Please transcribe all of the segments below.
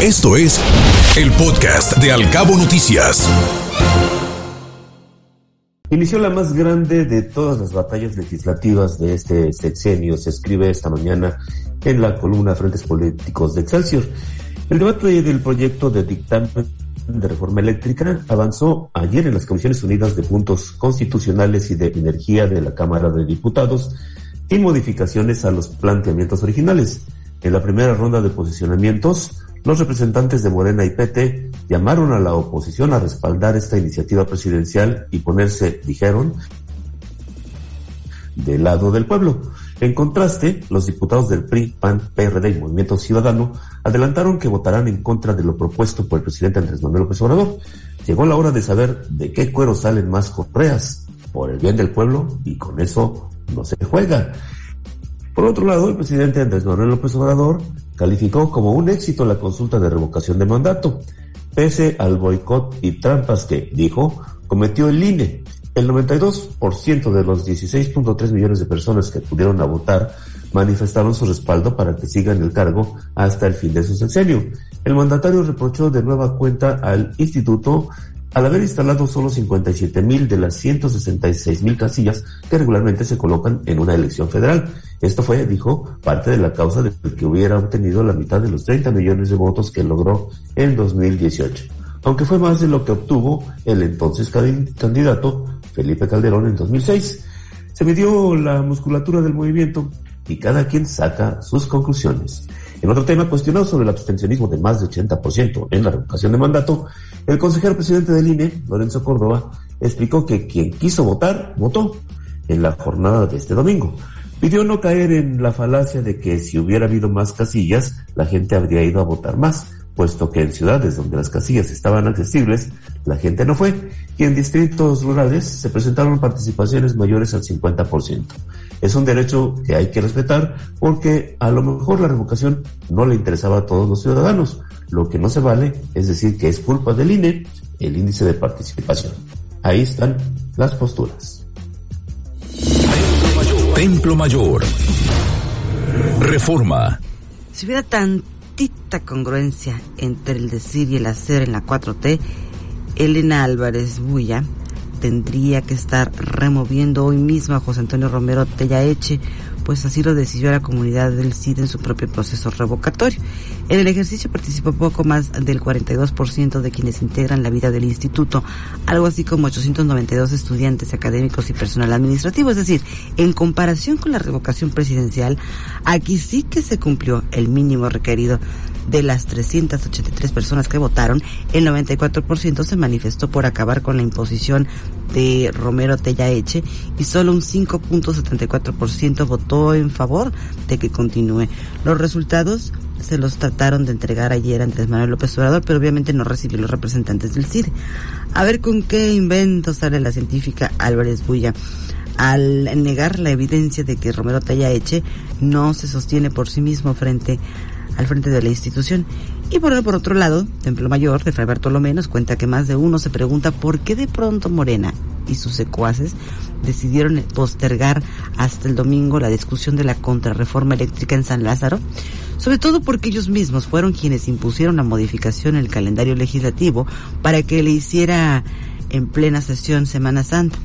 Esto es el podcast de Alcabo Noticias. Inició la más grande de todas las batallas legislativas de este sexenio, se escribe esta mañana en la columna Frentes Políticos de Excelsior. El debate del proyecto de dictamen de reforma eléctrica avanzó ayer en las Comisiones Unidas de Puntos Constitucionales y de Energía de la Cámara de Diputados, sin modificaciones a los planteamientos originales. En la primera ronda de posicionamientos, los representantes de Morena y PT llamaron a la oposición a respaldar esta iniciativa presidencial y ponerse, dijeron, del lado del pueblo. En contraste, los diputados del PRI, PAN, PRD y Movimiento Ciudadano adelantaron que votarán en contra de lo propuesto por el presidente Andrés Manuel López Obrador. Llegó la hora de saber de qué cuero salen más correas, por el bien del pueblo, y con eso no se juega. Por otro lado, el presidente Andrés Manuel López Obrador calificó como un éxito la consulta de revocación de mandato, pese al boicot y trampas que, dijo, cometió el INE. El 92% de los 16.3 millones de personas que pudieron a votar manifestaron su respaldo para que sigan el cargo hasta el fin de su sexenio. El mandatario reprochó de nueva cuenta al instituto al haber instalado solo 57 mil de las 166 mil casillas que regularmente se colocan en una elección federal. Esto fue, dijo, parte de la causa de que hubiera obtenido la mitad de los 30 millones de votos que logró en 2018, aunque fue más de lo que obtuvo el entonces candidato Felipe Calderón en 2006. Se midió la musculatura del movimiento y cada quien saca sus conclusiones. En otro tema cuestionado sobre el abstencionismo de más de 80% en la revocación de mandato, el consejero presidente del INE, Lorenzo Córdoba, explicó que quien quiso votar, votó en la jornada de este domingo. Pidió no caer en la falacia de que si hubiera habido más casillas, la gente habría ido a votar más, puesto que en ciudades donde las casillas estaban accesibles, la gente no fue, y en distritos rurales se presentaron participaciones mayores al 50%. Es un derecho que hay que respetar porque a lo mejor la revocación no le interesaba a todos los ciudadanos. Lo que no se vale es decir que es culpa del INE el índice de participación. Ahí están las posturas. Templo Mayor. Reforma. Si hubiera tantita congruencia entre el decir y el hacer en la 4T, Elena Álvarez Bulla tendría que estar removiendo hoy mismo a José Antonio Romero Tellaeche, pues así lo decidió la comunidad del CID en su propio proceso revocatorio. En el ejercicio participó poco más del 42% de quienes integran la vida del instituto, algo así como 892 estudiantes académicos y personal administrativo. Es decir, en comparación con la revocación presidencial, aquí sí que se cumplió el mínimo requerido de las 383 personas que votaron, el 94% se manifestó por acabar con la imposición de Romero Tellaeche y solo un 5.74% votó en favor de que continúe. Los resultados se los trataron de entregar ayer a Manuel López Obrador, pero obviamente no recibió los representantes del CIDE. A ver con qué invento sale la científica Álvarez Bulla al negar la evidencia de que Romero Tellaeche no se sostiene por sí mismo frente al frente de la institución. Y por, por otro lado, Templo Mayor de Fray Bartolomé nos cuenta que más de uno se pregunta por qué de pronto Morena y sus secuaces decidieron postergar hasta el domingo la discusión de la contrarreforma eléctrica en San Lázaro, sobre todo porque ellos mismos fueron quienes impusieron la modificación en el calendario legislativo para que le hiciera en plena sesión Semana Santa.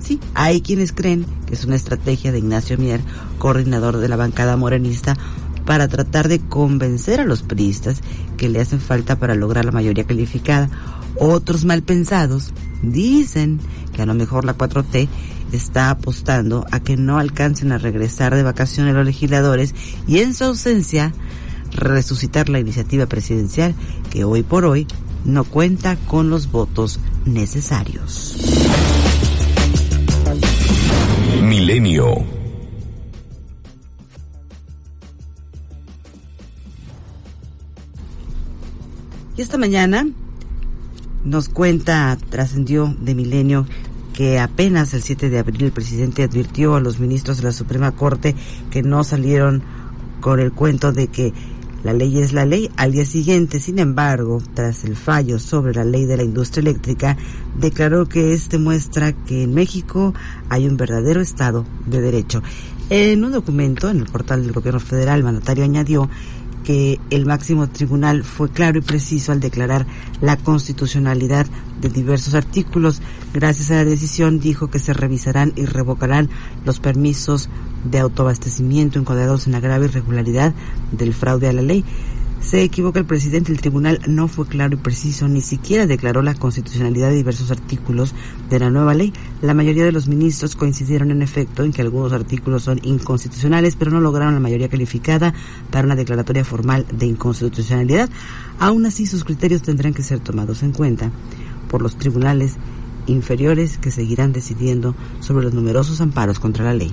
Sí, hay quienes creen que es una estrategia de Ignacio Mier, coordinador de la bancada morenista, para tratar de convencer a los priistas que le hacen falta para lograr la mayoría calificada. Otros mal pensados dicen que a lo mejor la 4T está apostando a que no alcancen a regresar de vacaciones los legisladores y en su ausencia resucitar la iniciativa presidencial que hoy por hoy no cuenta con los votos necesarios. Milenio. Y esta mañana nos cuenta, trascendió de Milenio, que apenas el 7 de abril el presidente advirtió a los ministros de la Suprema Corte que no salieron con el cuento de que la ley es la ley. Al día siguiente, sin embargo, tras el fallo sobre la ley de la industria eléctrica, declaró que este muestra que en México hay un verdadero Estado de Derecho. En un documento en el portal del Gobierno Federal, el mandatario añadió que el máximo tribunal fue claro y preciso al declarar la constitucionalidad de diversos artículos. Gracias a la decisión dijo que se revisarán y revocarán los permisos de autoabastecimiento encuadrados en la grave irregularidad del fraude a la ley. Se equivoca el presidente, el tribunal no fue claro y preciso, ni siquiera declaró la constitucionalidad de diversos artículos de la nueva ley. La mayoría de los ministros coincidieron en efecto en que algunos artículos son inconstitucionales, pero no lograron la mayoría calificada para una declaratoria formal de inconstitucionalidad. Aún así, sus criterios tendrán que ser tomados en cuenta por los tribunales inferiores que seguirán decidiendo sobre los numerosos amparos contra la ley.